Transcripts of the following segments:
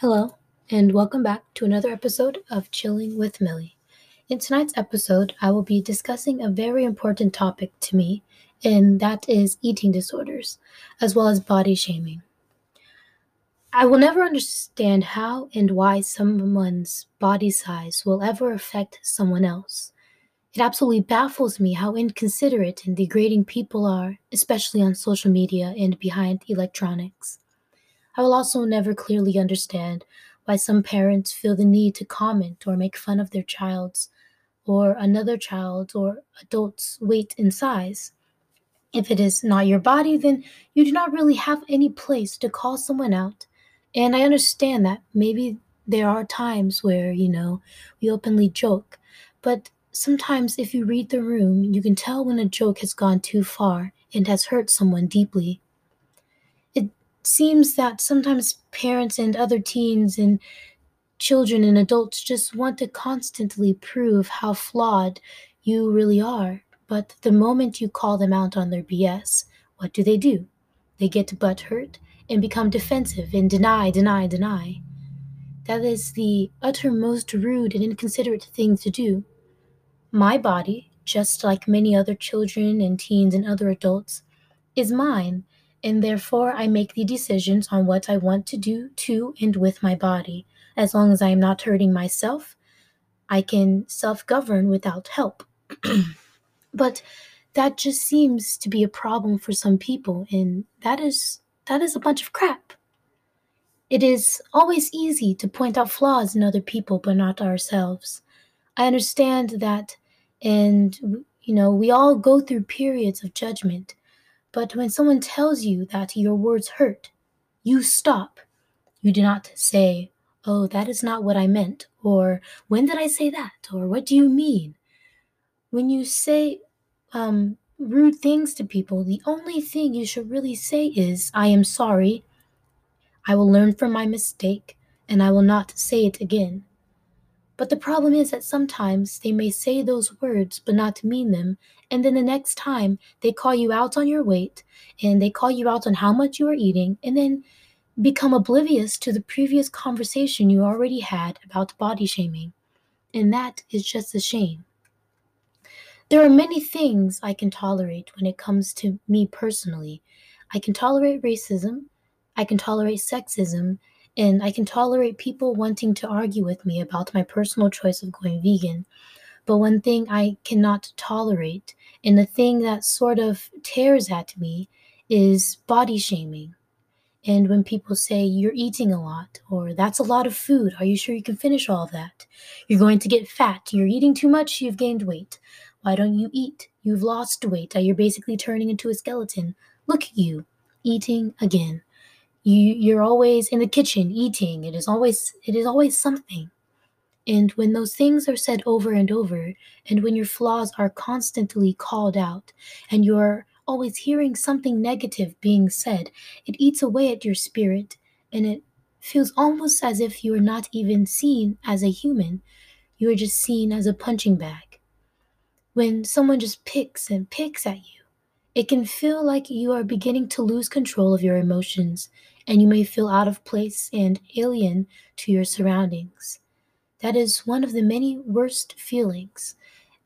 Hello, and welcome back to another episode of Chilling with Millie. In tonight's episode, I will be discussing a very important topic to me, and that is eating disorders, as well as body shaming. I will never understand how and why someone's body size will ever affect someone else. It absolutely baffles me how inconsiderate and degrading people are, especially on social media and behind electronics. I will also never clearly understand why some parents feel the need to comment or make fun of their child's or another child or adult's weight and size. If it is not your body, then you do not really have any place to call someone out. And I understand that maybe there are times where, you know, we openly joke, but sometimes if you read the room, you can tell when a joke has gone too far and has hurt someone deeply seems that sometimes parents and other teens and children and adults just want to constantly prove how flawed you really are. But the moment you call them out on their BS, what do they do? They get butthurt and become defensive and deny, deny, deny. That is the uttermost rude and inconsiderate thing to do. My body, just like many other children and teens and other adults, is mine, and therefore I make the decisions on what I want to do to and with my body. As long as I am not hurting myself, I can self govern without help. but that just seems to be a problem for some people, and that is that is a bunch of crap. It is always easy to point out flaws in other people, but not ourselves. I understand that, and you know, we all go through periods of judgment. But when someone tells you that your words hurt, you stop. You do not say, Oh, that is not what I meant, or When did I say that, or What do you mean? When you say um, rude things to people, the only thing you should really say is, I am sorry. I will learn from my mistake, and I will not say it again. But the problem is that sometimes they may say those words but not mean them, and then the next time they call you out on your weight and they call you out on how much you are eating, and then become oblivious to the previous conversation you already had about body shaming. And that is just a shame. There are many things I can tolerate when it comes to me personally. I can tolerate racism, I can tolerate sexism, and I can tolerate people wanting to argue with me about my personal choice of going vegan. But one thing I cannot tolerate, and the thing that sort of tears at me, is body shaming. And when people say, you're eating a lot, or that's a lot of food, are you sure you can finish all that? You're going to get fat, you're eating too much, you've gained weight. Why don't you eat? You've lost weight, you're basically turning into a skeleton. Look at you, eating again you you're always in the kitchen eating. It is always it is always something. And when those things are said over and over and when your flaws are constantly called out and you're always hearing something negative being said it eats away at your spirit and it feels almost as if you are not even seen as a human. You are just seen as a punching bag. When someone just picks and picks at you it can feel like you are beginning to lose control of your emotions and you may feel out of place and alien to your surroundings. That is one of the many worst feelings.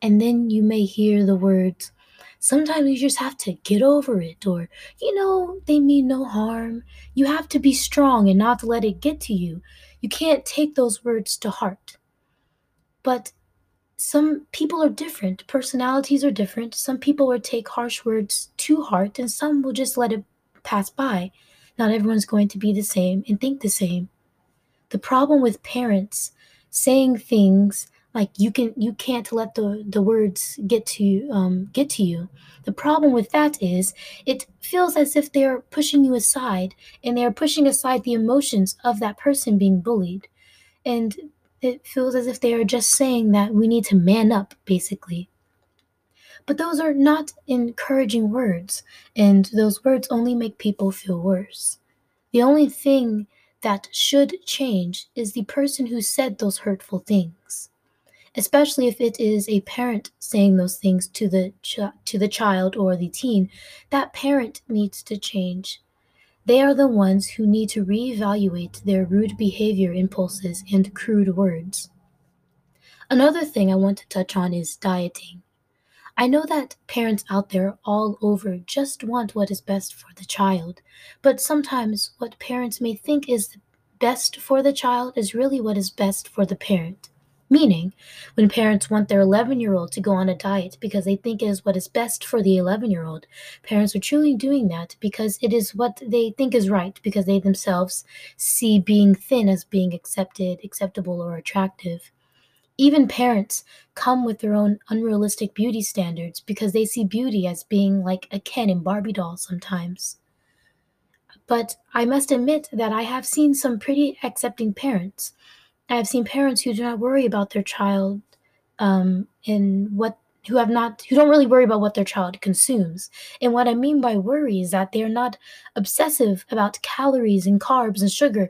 And then you may hear the words, sometimes you just have to get over it, or, you know, they mean no harm. You have to be strong and not let it get to you. You can't take those words to heart. But some people are different. Personalities are different. Some people will take harsh words to heart, and some will just let it pass by. Not everyone's going to be the same and think the same. The problem with parents saying things like you can you can't let the the words get to um, get to you. The problem with that is it feels as if they're pushing you aside and they're pushing aside the emotions of that person being bullied, and it feels as if they are just saying that we need to man up, basically. But those are not encouraging words, and those words only make people feel worse. The only thing that should change is the person who said those hurtful things, especially if it is a parent saying those things to the ch- to the child or the teen. That parent needs to change. They are the ones who need to reevaluate their rude behavior impulses and crude words. Another thing I want to touch on is dieting. I know that parents out there all over just want what is best for the child, but sometimes what parents may think is best for the child is really what is best for the parent. Meaning, when parents want their 11 year old to go on a diet because they think it is what is best for the 11 year old, parents are truly doing that because it is what they think is right because they themselves see being thin as being accepted, acceptable, or attractive. Even parents come with their own unrealistic beauty standards because they see beauty as being like a Ken and Barbie doll sometimes. But I must admit that I have seen some pretty accepting parents I have seen parents who do not worry about their child um, and what who have not who don't really worry about what their child consumes. And what I mean by worry is that they are not obsessive about calories and carbs and sugar.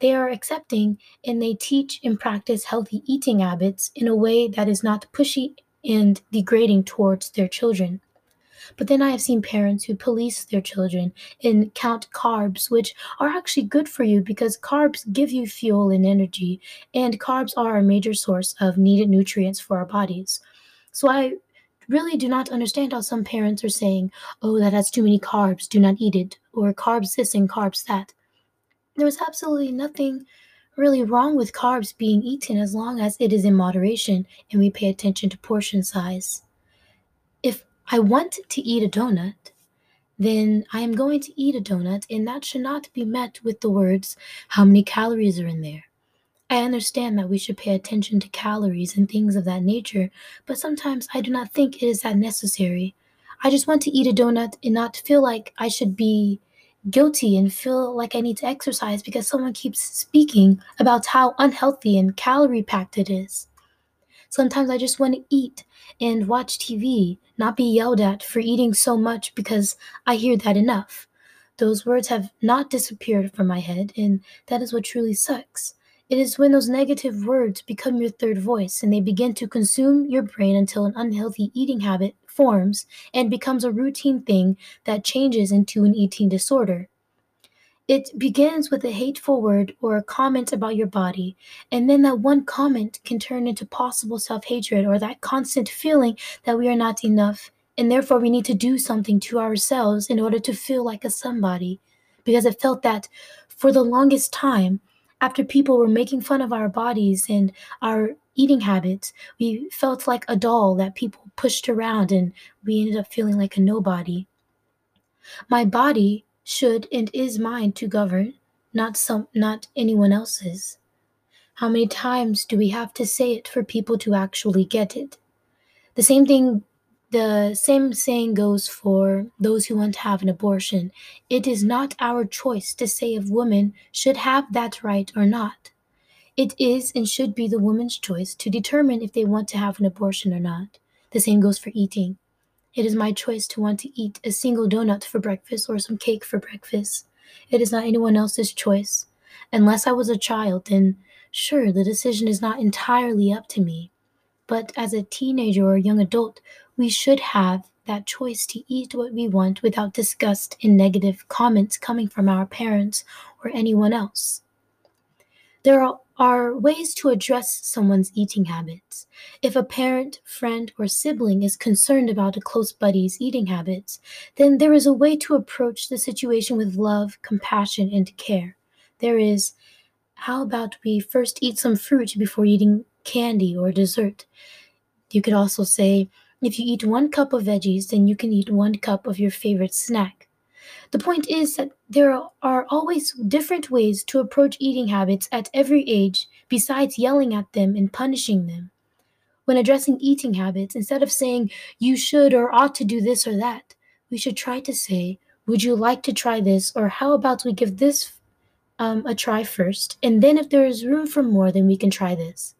They are accepting and they teach and practice healthy eating habits in a way that is not pushy and degrading towards their children. But then I have seen parents who police their children and count carbs, which are actually good for you because carbs give you fuel and energy, and carbs are a major source of needed nutrients for our bodies. So I really do not understand how some parents are saying, oh, that has too many carbs, do not eat it, or carbs this and carbs that. There is absolutely nothing really wrong with carbs being eaten as long as it is in moderation and we pay attention to portion size. If I want to eat a donut, then I am going to eat a donut, and that should not be met with the words, How many calories are in there? I understand that we should pay attention to calories and things of that nature, but sometimes I do not think it is that necessary. I just want to eat a donut and not feel like I should be guilty and feel like I need to exercise because someone keeps speaking about how unhealthy and calorie packed it is. Sometimes I just want to eat and watch TV, not be yelled at for eating so much because I hear that enough. Those words have not disappeared from my head, and that is what truly sucks. It is when those negative words become your third voice and they begin to consume your brain until an unhealthy eating habit forms and becomes a routine thing that changes into an eating disorder. It begins with a hateful word or a comment about your body, and then that one comment can turn into possible self hatred or that constant feeling that we are not enough, and therefore we need to do something to ourselves in order to feel like a somebody. Because it felt that for the longest time, after people were making fun of our bodies and our eating habits, we felt like a doll that people pushed around and we ended up feeling like a nobody. My body should and is mine to govern, not some not anyone else's. How many times do we have to say it for people to actually get it? The same thing the same saying goes for those who want to have an abortion. It is not our choice to say if women should have that right or not. It is and should be the woman's choice to determine if they want to have an abortion or not. The same goes for eating. It is my choice to want to eat a single donut for breakfast or some cake for breakfast. It is not anyone else's choice. Unless I was a child, then sure, the decision is not entirely up to me. But as a teenager or a young adult, we should have that choice to eat what we want without disgust and negative comments coming from our parents or anyone else. There are are ways to address someone's eating habits. If a parent, friend, or sibling is concerned about a close buddy's eating habits, then there is a way to approach the situation with love, compassion, and care. There is, how about we first eat some fruit before eating candy or dessert? You could also say, if you eat one cup of veggies, then you can eat one cup of your favorite snack. The point is that there are always different ways to approach eating habits at every age besides yelling at them and punishing them. When addressing eating habits, instead of saying you should or ought to do this or that, we should try to say, Would you like to try this? Or how about we give this um, a try first, and then if there is room for more, then we can try this.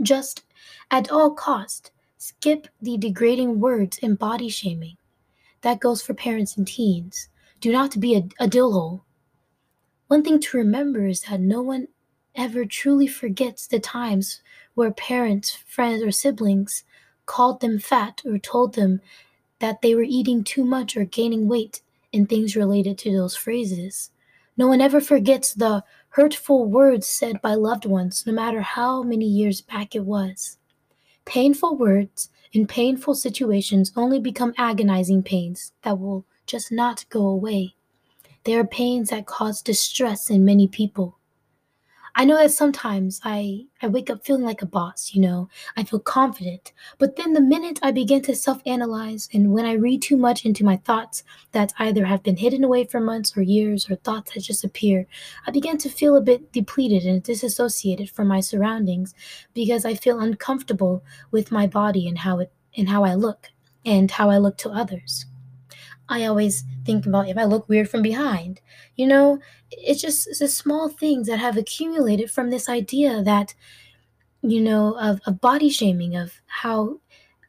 Just at all cost, skip the degrading words and body shaming. That goes for parents and teens. Do not be a, a dill hole. One thing to remember is that no one ever truly forgets the times where parents, friends, or siblings called them fat or told them that they were eating too much or gaining weight, and things related to those phrases. No one ever forgets the hurtful words said by loved ones, no matter how many years back it was. Painful words in painful situations only become agonizing pains that will just not go away. They are pains that cause distress in many people. I know that sometimes I, I wake up feeling like a boss, you know, I feel confident. But then the minute I begin to self analyze and when I read too much into my thoughts that either have been hidden away for months or years or thoughts that just appear, I begin to feel a bit depleted and disassociated from my surroundings because I feel uncomfortable with my body and how it and how I look and how I look to others. I always think about if I look weird from behind. You know, it's just the small things that have accumulated from this idea that, you know, of, of body shaming, of how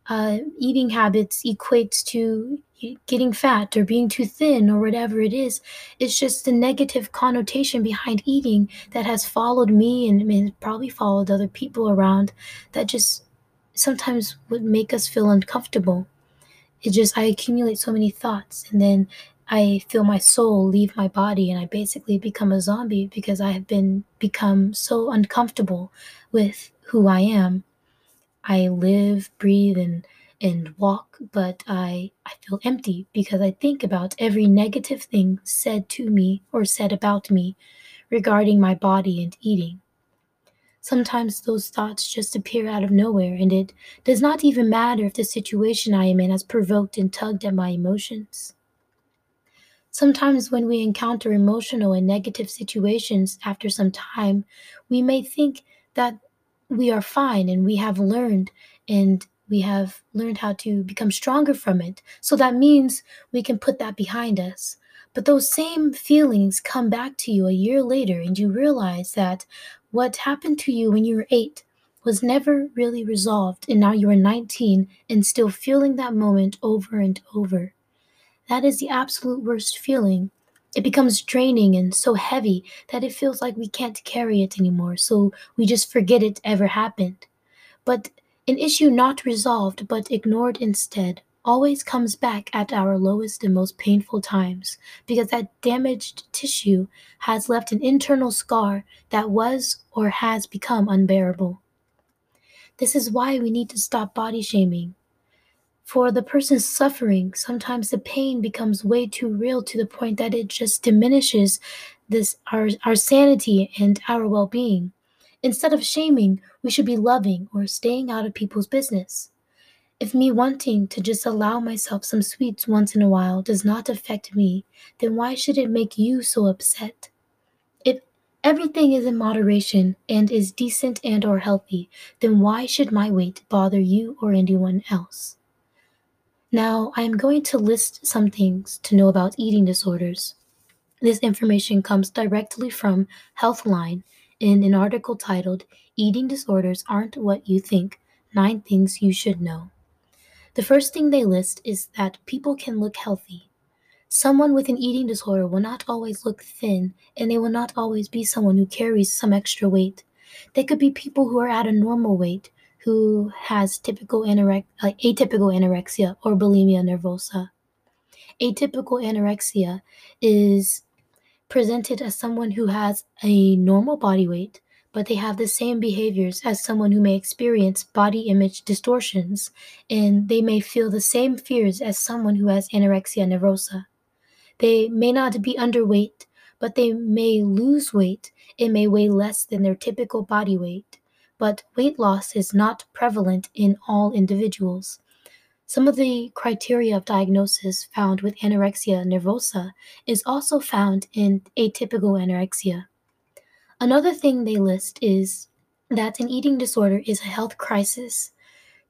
uh, eating habits equates to getting fat or being too thin or whatever it is. It's just the negative connotation behind eating that has followed me and, and probably followed other people around that just sometimes would make us feel uncomfortable it just I accumulate so many thoughts and then I feel my soul leave my body and I basically become a zombie because I have been become so uncomfortable with who I am. I live, breathe and and walk, but I I feel empty because I think about every negative thing said to me or said about me regarding my body and eating. Sometimes those thoughts just appear out of nowhere, and it does not even matter if the situation I am in has provoked and tugged at my emotions. Sometimes, when we encounter emotional and negative situations after some time, we may think that we are fine and we have learned and we have learned how to become stronger from it. So that means we can put that behind us. But those same feelings come back to you a year later, and you realize that what happened to you when you were eight was never really resolved, and now you are 19 and still feeling that moment over and over. That is the absolute worst feeling. It becomes draining and so heavy that it feels like we can't carry it anymore, so we just forget it ever happened. But an issue not resolved but ignored instead always comes back at our lowest and most painful times because that damaged tissue has left an internal scar that was or has become unbearable. This is why we need to stop body shaming. For the person suffering, sometimes the pain becomes way too real to the point that it just diminishes this our, our sanity and our well-being. Instead of shaming, we should be loving or staying out of people's business. If me wanting to just allow myself some sweets once in a while does not affect me, then why should it make you so upset? If everything is in moderation and is decent and or healthy, then why should my weight bother you or anyone else? Now, I am going to list some things to know about eating disorders. This information comes directly from Healthline in an article titled Eating Disorders Aren't What You Think Nine Things You Should Know. The first thing they list is that people can look healthy. Someone with an eating disorder will not always look thin, and they will not always be someone who carries some extra weight. They could be people who are at a normal weight, who has typical anorexia, like uh, atypical anorexia or bulimia nervosa. Atypical anorexia is presented as someone who has a normal body weight, but they have the same behaviors as someone who may experience body image distortions, and they may feel the same fears as someone who has anorexia nervosa. They may not be underweight, but they may lose weight and may weigh less than their typical body weight. But weight loss is not prevalent in all individuals. Some of the criteria of diagnosis found with anorexia nervosa is also found in atypical anorexia. Another thing they list is that an eating disorder is a health crisis.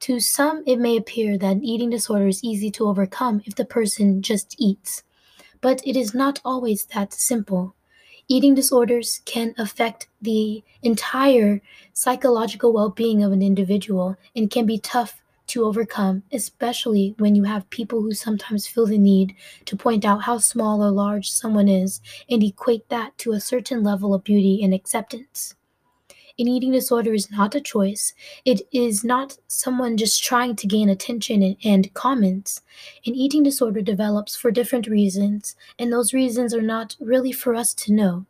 To some, it may appear that an eating disorder is easy to overcome if the person just eats. But it is not always that simple. Eating disorders can affect the entire psychological well being of an individual and can be tough to overcome, especially when you have people who sometimes feel the need to point out how small or large someone is and equate that to a certain level of beauty and acceptance. An eating disorder is not a choice. It is not someone just trying to gain attention and, and, comments. An eating disorder develops for different reasons, and those reasons are not really for us to know.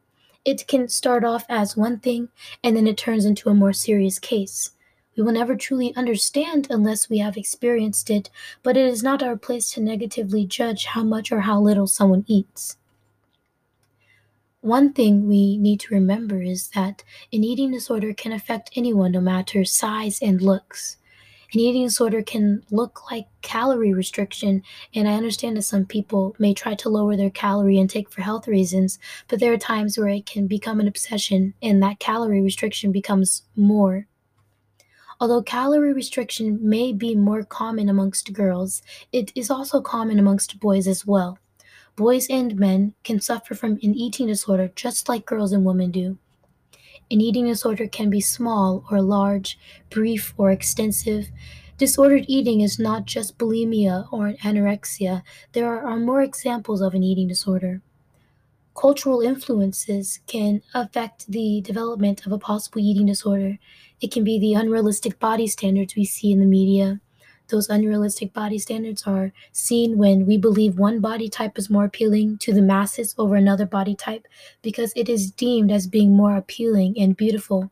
It can start off as one thing, and then it turns into a more serious case. We will never truly understand unless we have experienced it, but it is not our place to negatively judge how much or how little someone eats. One thing we need to remember is that an eating disorder can affect anyone no matter size and looks. An eating disorder can look like calorie restriction, and I understand that some people may try to lower their calorie intake for health reasons, but there are times where it can become an obsession and that calorie restriction becomes more Although calorie restriction may be more common amongst girls, it is also common amongst boys as well. Boys and men can suffer from an eating disorder just like girls and women do. An eating disorder can be small or large, brief or extensive. Disordered eating is not just bulimia or anorexia, there are more examples of an eating disorder. Cultural influences can affect the development of a possible eating disorder. It can be the unrealistic body standards we see in the media. Those unrealistic body standards are seen when we believe one body type is more appealing to the masses over another body type because it is deemed as being more appealing and beautiful.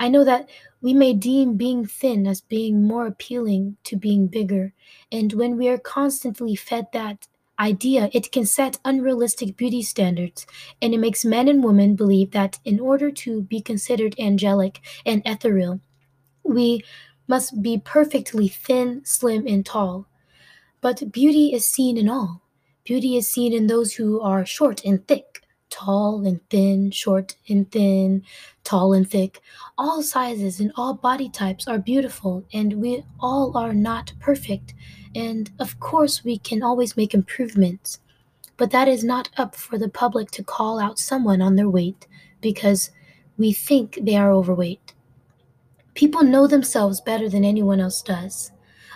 I know that we may deem being thin as being more appealing to being bigger, and when we are constantly fed that idea, it can set unrealistic beauty standards, and it makes men and women believe that in order to be considered angelic and ethereal, we must be perfectly thin, slim, and tall. But beauty is seen in all. Beauty is seen in those who are short and thick, tall and thin, short and thin, tall and thick. All sizes and all body types are beautiful, and we all are not perfect. And of course, we can always make improvements. But that is not up for the public to call out someone on their weight because we think they are overweight. People know themselves better than anyone else does.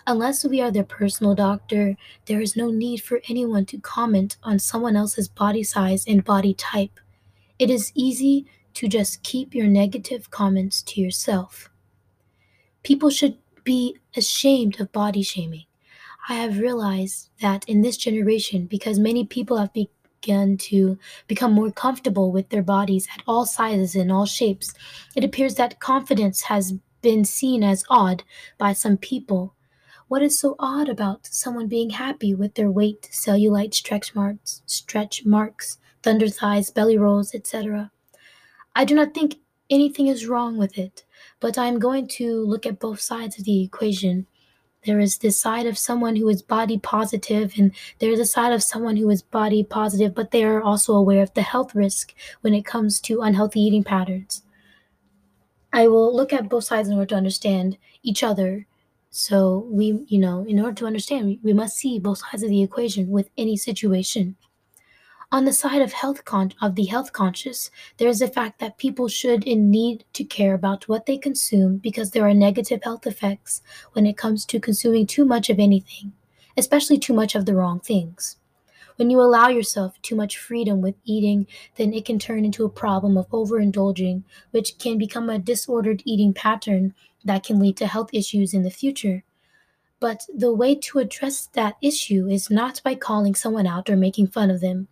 Unless we are their personal doctor, there is no need for anyone to comment on someone else's body size and body type. It is easy to just keep your negative comments to yourself. People should be ashamed of body shaming. I have realized that in this generation, because many people have begun to become more comfortable with their bodies at all sizes and all shapes, it appears that confidence has been seen as odd by some people. What is so odd about someone being happy with their weight, cellulite, stretch marks, stretch marks, thunder thighs, belly rolls, etc.? I do not think anything is wrong with it, but I am going to look at both sides of the equation there is this side of someone who is body positive and there's a side of someone who is body positive but they are also aware of the health risk when it comes to unhealthy eating patterns. I will look at both sides in order to understand each other. So we you know in order to understand we, we must see both sides of the equation with any situation on the side of health con- of the health conscious, there is the fact that people should and need to care about what they consume because there are negative health effects when it comes to consuming too much of anything, especially too much of the wrong things. When you allow yourself too much freedom with eating, then it can turn into a problem of overindulging, which can become a disordered eating pattern that can lead to health issues in the future. But the way to address that issue is not by calling someone out or making fun of them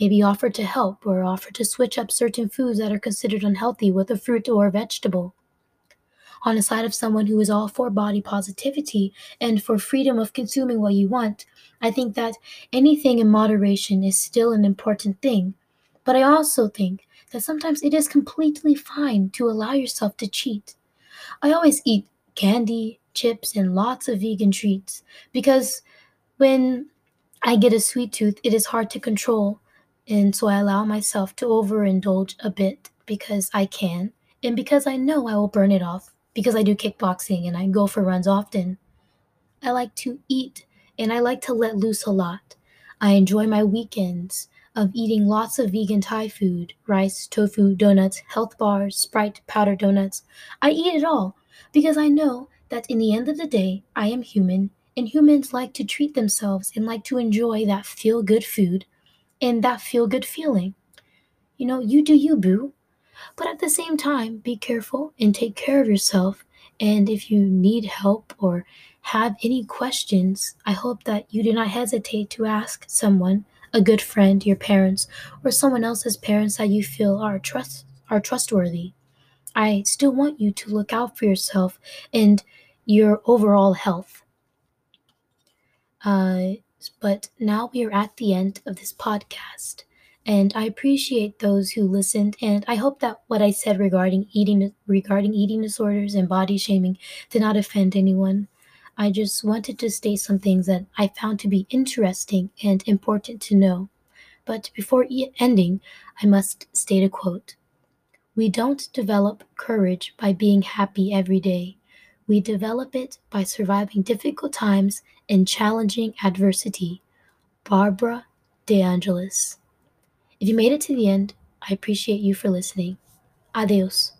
maybe offer to help or offer to switch up certain foods that are considered unhealthy with a fruit or a vegetable. On the side of someone who is all for body positivity and for freedom of consuming what you want, I think that anything in moderation is still an important thing. But I also think that sometimes it is completely fine to allow yourself to cheat. I always eat candy, chips, and lots of vegan treats because when I get a sweet tooth, it is hard to control. And so I allow myself to overindulge a bit because I can, and because I know I will burn it off, because I do kickboxing and I go for runs often. I like to eat and I like to let loose a lot. I enjoy my weekends of eating lots of vegan Thai food rice, tofu, donuts, health bars, Sprite, powdered donuts. I eat it all because I know that in the end of the day, I am human and humans like to treat themselves and like to enjoy that feel good food and that feel good feeling. You know, you do you, boo. But at the same time, be careful and take care of yourself. And if you need help or have any questions, I hope that you do not hesitate to ask someone, a good friend, your parents, or someone else's parents that you feel are trust are trustworthy. I still want you to look out for yourself and your overall health. Uh, but now we are at the end of this podcast, and I appreciate those who listened. And I hope that what I said regarding eating regarding eating disorders and body shaming did not offend anyone. I just wanted to state some things that I found to be interesting and important to know. But before ending, I must state a quote. We don't develop courage by being happy every day. We develop it by surviving difficult times and challenging adversity. Barbara De Angelis. If you made it to the end, I appreciate you for listening. Adios.